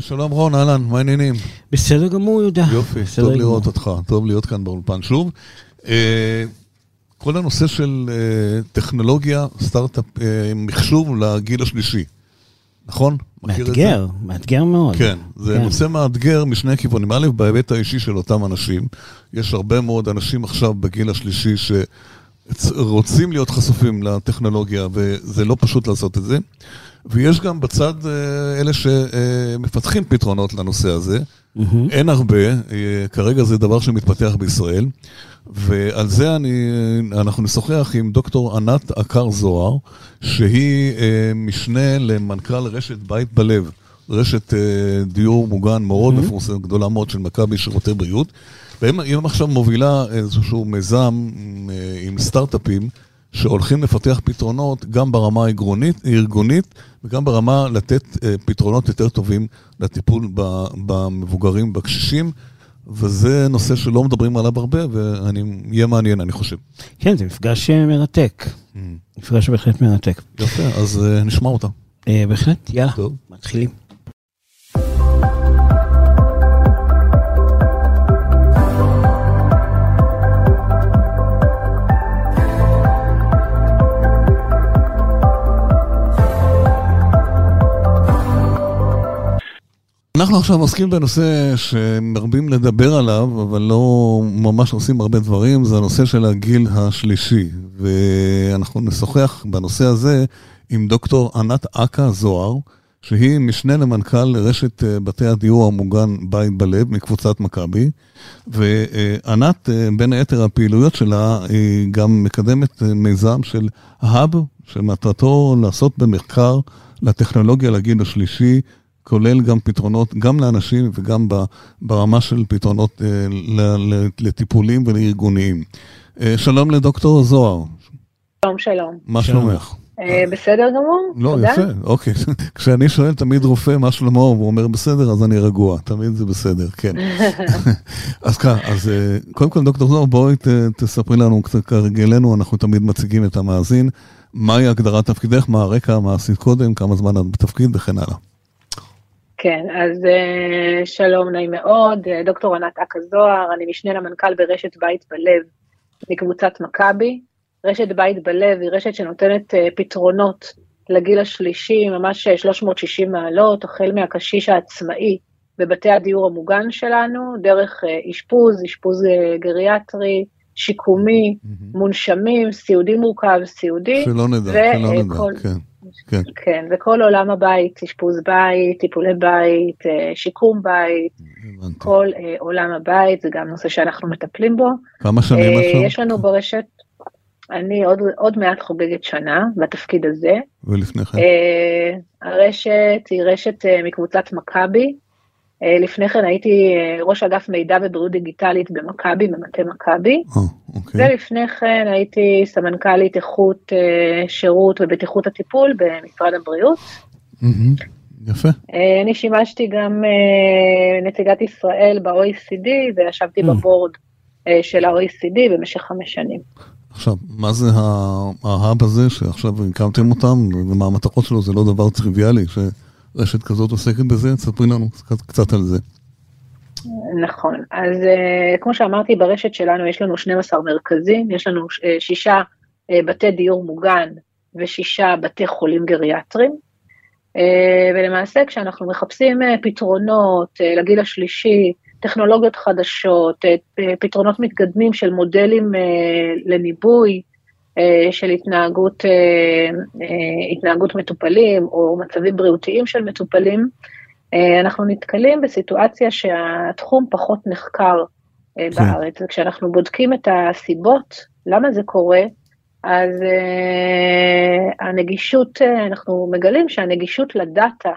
שלום רון, אהלן, מה העניינים? בסדר גמור, יהודה. יופי, טוב לראות אותך, טוב להיות כאן באולפן שוב. כל הנושא של טכנולוגיה, סטארט-אפ, מחשוב לגיל השלישי, נכון? מאתגר, מאתגר מאוד. כן, זה כן. נושא מאתגר משני כיוונים. א', בהיבט האישי של אותם אנשים, יש הרבה מאוד אנשים עכשיו בגיל השלישי שרוצים להיות חשופים לטכנולוגיה, וזה לא פשוט לעשות את זה. ויש גם בצד אלה שמפתחים פתרונות לנושא הזה. Mm-hmm. אין הרבה, כרגע זה דבר שמתפתח בישראל. ועל זה אני, אנחנו נשוחח עם דוקטור ענת עקר זוהר, שהיא משנה למנכ"ל רשת בית בלב, רשת דיור מוגן מאוד מפורסמת, mm-hmm. גדולה מאוד של מכבי שירותי בריאות. והיא עכשיו מובילה איזשהו מיזם עם סטארט-אפים שהולכים לפתח פתרונות גם ברמה הארגונית, הארגונית וגם ברמה לתת פתרונות יותר טובים לטיפול במבוגרים, בקשישים. וזה נושא שלא מדברים עליו הרבה, ויהיה מעניין, אני חושב. כן, זה מפגש מרתק. מפגש בהחלט מרתק. יפה, אז נשמע אותה. בהחלט, יאללה, מתחילים. אנחנו עכשיו עוסקים בנושא שמרבים לדבר עליו, אבל לא ממש עושים הרבה דברים, זה הנושא של הגיל השלישי. ואנחנו נשוחח בנושא הזה עם דוקטור ענת אכה זוהר, שהיא משנה למנכ"ל רשת בתי הדיור המוגן בית בלב מקבוצת מכבי. וענת, בין היתר הפעילויות שלה, היא גם מקדמת מיזם של האב, שמטרתו לעשות במחקר לטכנולוגיה לגיל השלישי. כולל גם פתרונות, גם לאנשים וגם ברמה של פתרונות לטיפולים ולארגוניים. שלום לדוקטור זוהר. שלום, שלום. מה שלומך? בסדר גמור, לא, תודה. יפה, אוקיי. כשאני שואל תמיד רופא מה שלמה, והוא אומר בסדר, אז אני רגוע, תמיד זה בסדר, כן. אז ככה, אז קודם כל דוקטור זוהר, בואי תספרי לנו קצת כרגלנו, אנחנו תמיד מציגים את המאזין, מהי הגדרת תפקידך, מה הרקע, מה עשית קודם, כמה זמן את בתפקיד וכן הלאה. כן, אז שלום, נעים מאוד, דוקטור ענת אכה זוהר, אני משנה למנכ"ל ברשת בית בלב מקבוצת מכבי. רשת בית בלב היא רשת שנותנת פתרונות לגיל השלישי, ממש 360 מעלות, החל מהקשיש העצמאי בבתי הדיור המוגן שלנו, דרך אשפוז, אשפוז גריאטרי, שיקומי, mm-hmm. מונשמים, סיעודי מורכב, סיעודי. שלא נדע, שלא נדע, כן. כן. כן, וכל עולם הבית, אשפוז בית, טיפולי בית, שיקום בית, הבנתי. כל אה, עולם הבית, זה גם נושא שאנחנו מטפלים בו. כמה שנים אה, עכשיו? יש לנו ברשת, אני עוד, עוד מעט חוגגת שנה בתפקיד הזה. ולפני כן? אה, הרשת היא רשת אה, מקבוצת מכבי. אה, לפני כן הייתי ראש אגף מידע ובריאות דיגיטלית במכבי, במטה מכבי. אוקיי. ולפני כן הייתי סמנכ"לית איכות שירות ובטיחות הטיפול במשרד הבריאות. יפה. אני שימשתי גם נציגת ישראל ב-OECD וישבתי בבורד של ה-OECD במשך חמש שנים. עכשיו, מה זה ההאב הזה שעכשיו הקמתם אותם, ומה המטרות שלו, זה לא דבר טריוויאלי, שרשת כזאת עוסקת בזה, תספרי לנו קצת, קצת על זה. נכון, אז כמו שאמרתי, ברשת שלנו יש לנו 12 מרכזים, יש לנו שישה בתי דיור מוגן ושישה בתי חולים גריאטריים, ולמעשה כשאנחנו מחפשים פתרונות לגיל השלישי, טכנולוגיות חדשות, פתרונות מתקדמים של מודלים לניבוי, של התנהגות, התנהגות מטופלים או מצבים בריאותיים של מטופלים, אנחנו נתקלים בסיטואציה שהתחום פחות נחקר בארץ, וכשאנחנו בודקים את הסיבות, למה זה קורה, אז הנגישות, אנחנו מגלים שהנגישות לדאטה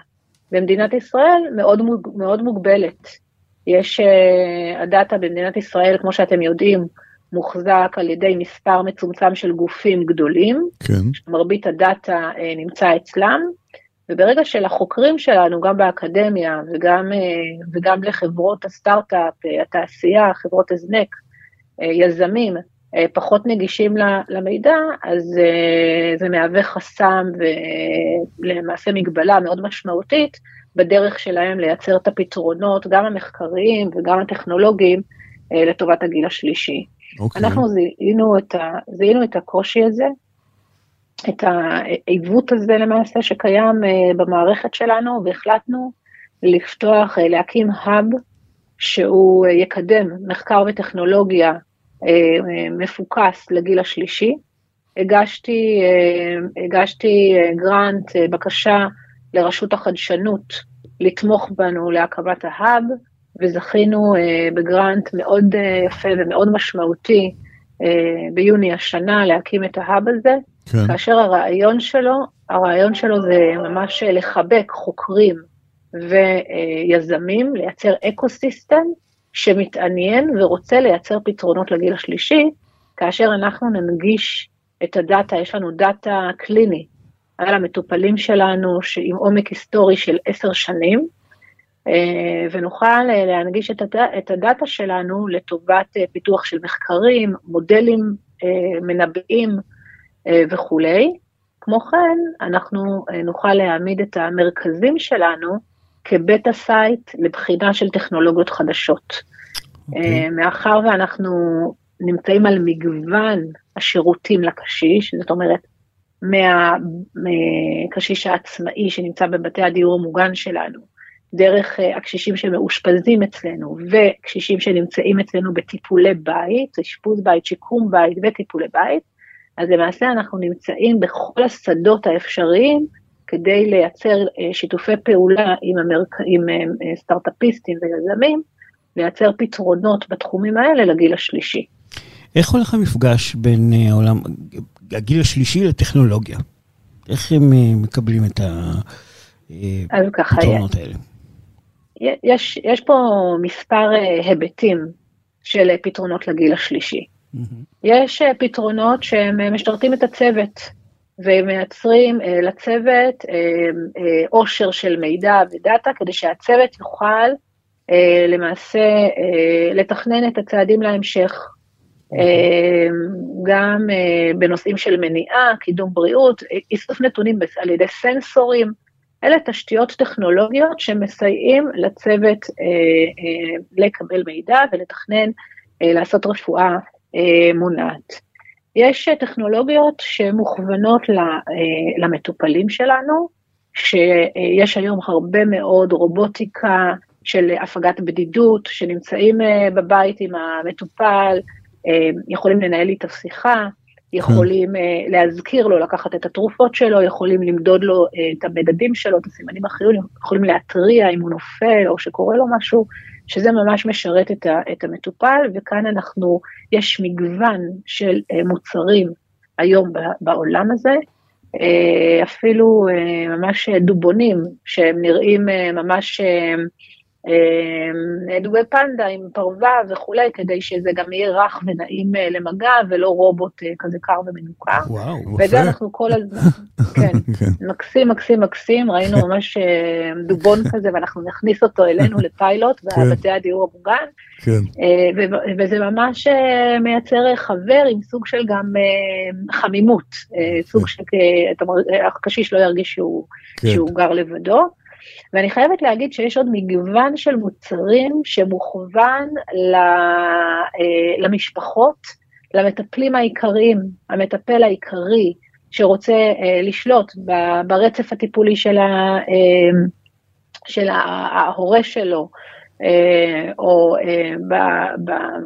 במדינת ישראל מאוד, מאוד מוגבלת. יש, uh, הדאטה במדינת ישראל, כמו שאתם יודעים, מוחזק על ידי מספר מצומצם של גופים גדולים. כן. מרבית הדאטה uh, נמצא אצלם, וברגע שלחוקרים שלנו, גם באקדמיה וגם, uh, וגם לחברות הסטארט-אפ, uh, התעשייה, חברות הזנק, uh, יזמים, uh, פחות נגישים למידע, אז uh, זה מהווה חסם ולמעשה מגבלה מאוד משמעותית בדרך שלהם לייצר את הפתרונות, גם המחקריים וגם הטכנולוגיים, לטובת הגיל השלישי. Okay. אוקיי. אנחנו זיהינו את, ה, זיהינו את הקושי הזה, את העיוות הזה למעשה שקיים במערכת שלנו, והחלטנו לפתוח, להקים האב שהוא יקדם מחקר וטכנולוגיה מפוקס לגיל השלישי. הגשתי, הגשתי גרנט, בקשה לרשות החדשנות לתמוך בנו להקמת ההאב, וזכינו בגרנט מאוד יפה ומאוד משמעותי ביוני השנה להקים את ה hub הזה, כן. כאשר הרעיון שלו, הרעיון שלו זה ממש לחבק חוקרים ויזמים, לייצר ecosystem שמתעניין ורוצה לייצר פתרונות לגיל השלישי, כאשר אנחנו ננגיש את הדאטה, יש לנו דאטה קליני על המטופלים שלנו עם עומק היסטורי של עשר שנים, אה, ונוכל להנגיש את, הד... את הדאטה שלנו לטובת אה, פיתוח של מחקרים, מודלים אה, מנבאים וכולי. כמו כן, אנחנו נוכל להעמיד את המרכזים שלנו כ beta site לבחינה של טכנולוגיות חדשות. Okay. אוקיי. מאחר ואנחנו נמצאים על מגוון השירותים לקשיש, זאת אומרת, מהקשיש העצמאי שנמצא בבתי הדיור המוגן שלנו, דרך אה, הקשישים שמאושפזים אצלנו וקשישים שנמצאים אצלנו בטיפולי בית, אשפוז בית, שיקום בית וטיפולי בית, אז למעשה אנחנו נמצאים בכל השדות האפשריים כדי לייצר אה, שיתופי פעולה עם, המרק... עם אה, סטארט-אפיסטים ויזמים, לייצר פתרונות בתחומים האלה לגיל השלישי. איך הולך המפגש בין העולם, הגיל השלישי לטכנולוגיה? איך הם מקבלים את הפתרונות האלה? יש, יש פה מספר היבטים של פתרונות לגיל השלישי. Mm-hmm. יש פתרונות שהם משרתים את הצוות, ומייצרים לצוות עושר של מידע ודאטה, כדי שהצוות יוכל למעשה לתכנן את הצעדים להמשך. גם בנושאים של מניעה, קידום בריאות, איסוף נתונים על ידי סנסורים, אלה תשתיות טכנולוגיות שמסייעים לצוות לקבל מידע ולתכנן, לעשות רפואה מונעת. יש טכנולוגיות שמוכוונות למטופלים שלנו, שיש היום הרבה מאוד רובוטיקה של הפגת בדידות, שנמצאים בבית עם המטופל, יכולים לנהל איתו שיחה, יכולים hmm. להזכיר לו לקחת את התרופות שלו, יכולים למדוד לו את המדדים שלו, את הסימנים החיוניים, יכולים להתריע אם הוא נופל או שקורה לו משהו, שזה ממש משרת את, ה, את המטופל, וכאן אנחנו, יש מגוון של מוצרים היום בעולם הזה, אפילו ממש דובונים שהם נראים ממש אמ, דובי פנדה עם פרווה וכולי, כדי שזה גם יהיה רך ונעים אה, למגע, ולא רובוט אה, כזה קר ומנוקה. וואו, יפה. וזה אנחנו כל הזמן, כן, כן, מקסים, מקסים, מקסים, ראינו ממש אה, דובון כזה, ואנחנו נכניס אותו אלינו לפיילוט, כן. בבתי הדיור המוגן, כן. וזה ממש מייצר חבר עם סוג של גם חמימות, סוג שהקשיש לא ירגיש שהוא, שהוא גר לבדו. ואני חייבת להגיד שיש עוד מגוון של מוצרים שמוכוון אה, למשפחות, למטפלים העיקריים, המטפל העיקרי שרוצה אה, לשלוט ברצף הטיפולי של, ה, אה, של ההורה שלו, או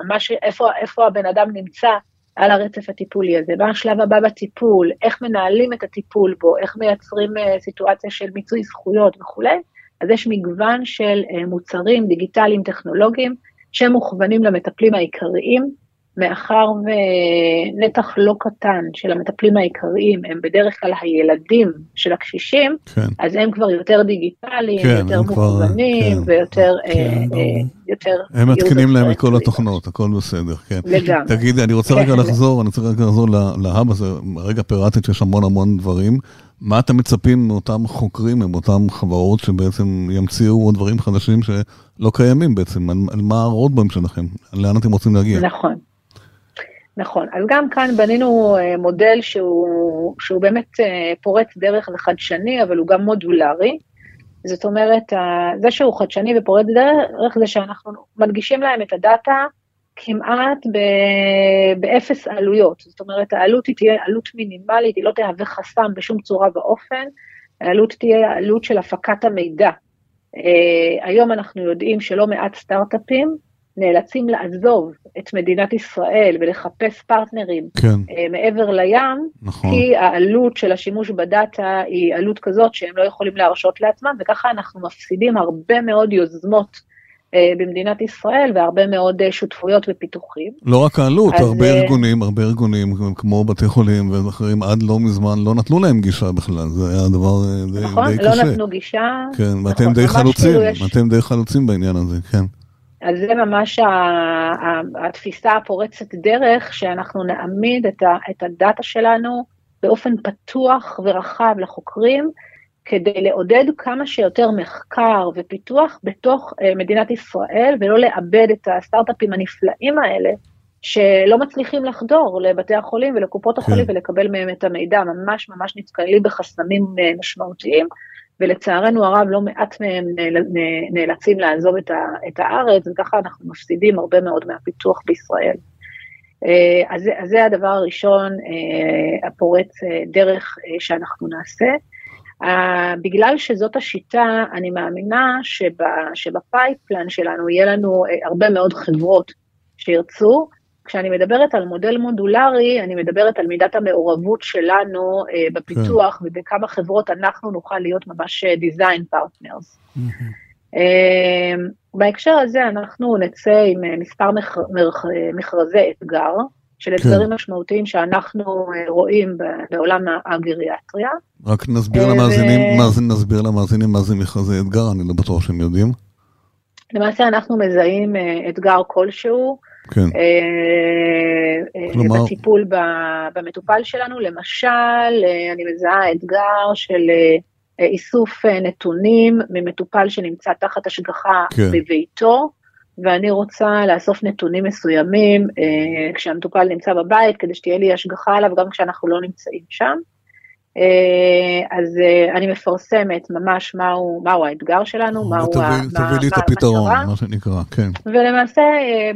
ממש איפה, איפה הבן אדם נמצא על הרצף הטיפולי הזה, מה השלב הבא בטיפול, איך מנהלים את הטיפול בו, איך מייצרים סיטואציה של מיצוי זכויות וכולי, אז יש מגוון של מוצרים דיגיטליים טכנולוגיים שמוכוונים למטפלים העיקריים, מאחר ונתח לא קטן של המטפלים העיקריים הם בדרך כלל הילדים של הקשישים, כן. אז הם כבר יותר דיגיטליים, כן, יותר מוכוונים כן, ויותר... כן, אה, אה, יותר הם מתקינים להם מכל התוכנות, הכל בסדר, כן. לגמרי. תגידי, אני רוצה כן, רגע לחזור, אני רוצה רגע לחזור להאב הזה, רגע פירטת שיש המון המון דברים. מה אתם מצפים מאותם חוקרים, מאותם חברות שבעצם ימציאו עוד דברים חדשים שלא קיימים בעצם? על, מה הרודבם שלכם? לאן אתם רוצים להגיע? נכון. נכון, אז גם כאן בנינו אה, מודל שהוא, שהוא באמת אה, פורץ דרך וחדשני, אבל הוא גם מודולרי. זאת אומרת, זה שהוא חדשני ופורץ דרך זה שאנחנו מנגישים להם את הדאטה כמעט באפס עלויות. זאת אומרת, העלות היא תהיה עלות מינימלית, היא לא תהווה חסם בשום צורה ואופן, העלות תהיה העלות של הפקת המידע. אה, היום אנחנו יודעים שלא מעט סטארט-אפים נאלצים לעזוב את מדינת ישראל ולחפש פרטנרים כן. אה, מעבר לים, נכון. כי העלות של השימוש בדאטה היא עלות כזאת שהם לא יכולים להרשות לעצמם, וככה אנחנו מפסידים הרבה מאוד יוזמות אה, במדינת ישראל והרבה מאוד אה, שותפויות ופיתוחים. לא רק העלות, הרבה אה, ארגונים, הרבה ארגונים כמו בתי חולים ואחרים עד לא מזמן לא נתנו להם גישה בכלל, זה היה דבר די, נכון, די לא קשה. נתנו גישה. כן, נכון, ואתם די ממש חלוצים, כאילו יש- אתם די חלוצים בעניין הזה, כן. אז זה ממש התפיסה הפורצת דרך, שאנחנו נעמיד את, הדאטה שלנו באופן פתוח ורחב לחוקרים, כדי לעודד כמה שיותר מחקר ופיתוח בתוך uh, מדינת ישראל, ולא לאבד את הסטארט-אפים הנפלאים האלה, שלא מצליחים לחדור לבתי החולים ולקופות החולים כן. ולקבל מהם את המידע, ממש ממש נתקלים בחסמים uh, משמעותיים. ולצערנו הרב לא מעט מהם נאלצים לעזוב את, הארץ, וככה אנחנו מפסידים הרבה מאוד מהפיתוח בישראל. אה, אז, אז זה הדבר הראשון, אה, הפורץ אה, דרך שאנחנו נעשה. אה, בגלל שזאת השיטה, אני מאמינה שב, שבפייפלן שלנו יהיה לנו אה, הרבה מאוד חברות שירצו. כשאני מדברת על מודל מודולרי, אני מדברת על מידת המעורבות שלנו אה, בפיתוח ובכמה חברות אנחנו נוכל להיות ממש אה, design partners. אה, בהקשר הזה אנחנו נצא עם אה, מספר מכ- מכ- מכרזי אתגר, של אתגרים משמעותיים שאנחנו אה, רואים בעולם הגריאטריה. רק נסביר אה, למאזינים, מה זה, נסביר למאזינים מה זה מכרזי אתגר, אני לא בטוח שהם יודעים. למעשה אנחנו מזהים אה, אתגר כלשהו כן, אה, אה, כלומר- בטיפול במטופל שלנו. למשל, אה, אני מזהה אתגר של איסוף נתונים ממטופל שנמצא תחת השגחה כן. בביתו, ואני רוצה לאסוף נתונים מסוימים אה, כשהמטופל נמצא בבית, כדי שתהיה לי השגחה עליו גם כשאנחנו לא נמצאים שם. אה, אז אה, אני מפרסמת ממש מהו, מהו האתגר שלנו, מהו ה- ותביא מה- תביא לי את מה הפתרון, המטרה. מה שנקרא, כן. ולמעשה אה,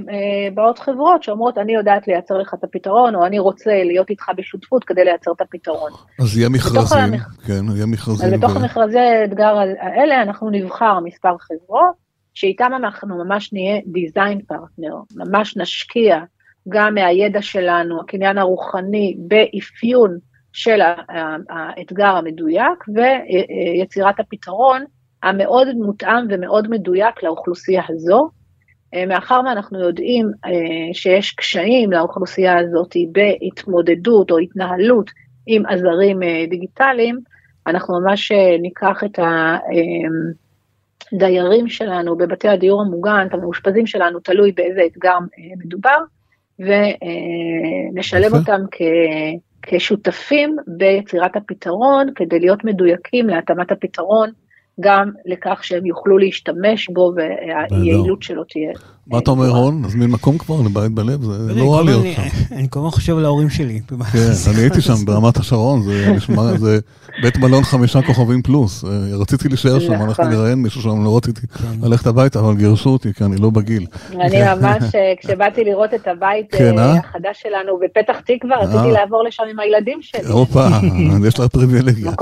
באות חברות שאומרות, אני יודעת לייצר לך את הפתרון, או אני רוצה להיות איתך בשותפות כדי לייצר את הפתרון. אז יהיה מכרזים, המכ- כן, יהיה מכרזים. אז בתוך ו- המכרזי האתגר האלה אנחנו נבחר מספר חברות, שאיתם אנחנו ממש נהיה דיזיין פרטנר, ממש נשקיע גם מהידע שלנו, הקניין הרוחני, באפיון של האתגר המדויק ויצירת הפתרון המאוד מותאם ומאוד מדויק לאוכלוסייה הזו. אה, מאחר ואנחנו יודעים אה, שיש קשיים לאוכלוסייה הזאת בהתמודדות או התנהלות עם עזרים אה, דיגיטליים, אנחנו ממש ניקח את הדיירים שלנו בבתי הדיור המוגן, את המאושפזים שלנו, תלוי באיזה אתגר מדובר, ונשלב. אותם כ... כשותפים ביצירת הפתרון, כדי להיות מדויקים להתאמת הפתרון, גם לכך שהם יוכלו להשתמש בו והיעילות שלו תהיה. מה אתה אומר, רון? נזמין מקום כבר לבית בלב? זה אני לא רע הזמן- שם. אני כל הזמן חושב על ההורים שלי. כן, אני הייתי שם ברמת השרון, זה נשמע, זה בית מלון חמישה כוכבים פלוס. אה, רציתי להישאר שם, נכון. הלכתי לראיין מישהו שם, לא רציתי כן. ללכת הביתה, אבל גירשו אותי, כי אני לא בגיל. אני ממש, אה, כשבאתי לראות את הבית כן, אה? החדש שלנו בפתח תקווה. רציתי לעבור לשם עם הילדים שלי. הופה, יש לה פריבילגיה.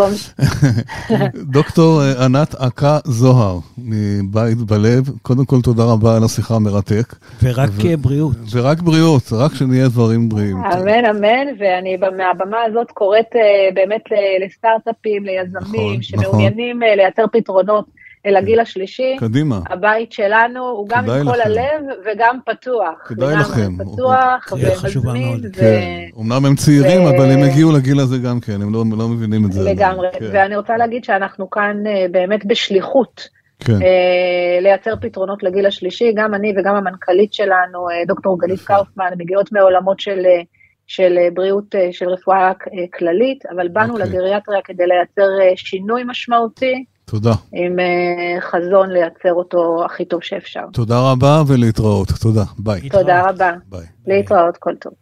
דוקטור ענת עקה זוהר, מבית בלב, קודם כל תודה רבה על השיחה המרתק. ורק ו- אה, בריאות. ורק בריאות, רק שנהיה דברים בריאים. אמן אמן, ואני מהבמה הזאת קוראת אה, באמת ל- לסטארט-אפים, ליזמים, נכון, שמעוניינים אה, לייצר פתרונות לגיל השלישי. קדימה. הבית שלנו הוא גם עם כל לכם. הלב וגם פתוח. כדאי לכם. פתוח ומזמין. ו- כן, אמנם הם צעירים, ו- אבל הם הגיעו לגיל הזה גם כן, הם לא לא מבינים את זה. לגמרי. כן, ואני רוצה להגיד שאנחנו כאן אה, באמת בשליחות. כן, אה, לייצר פתרונות לגיל השלישי, גם אני וגם המנכ"לית שלנו, אה, דוקטור גלית נכון. קאופמן, מגיעות מעולמות של, אה, של בריאות, אה, של רפואה אה, כללית, אבל באנו אוקיי. לגריאטריה כדי לייצר אה, שינוי משמעותי, תודה. עם אה, חזון לייצר אותו הכי טוב שאפשר. תודה רבה ולהתראות. תודה. ביי. תודה רבה. ביי. להתראות, כל טוב.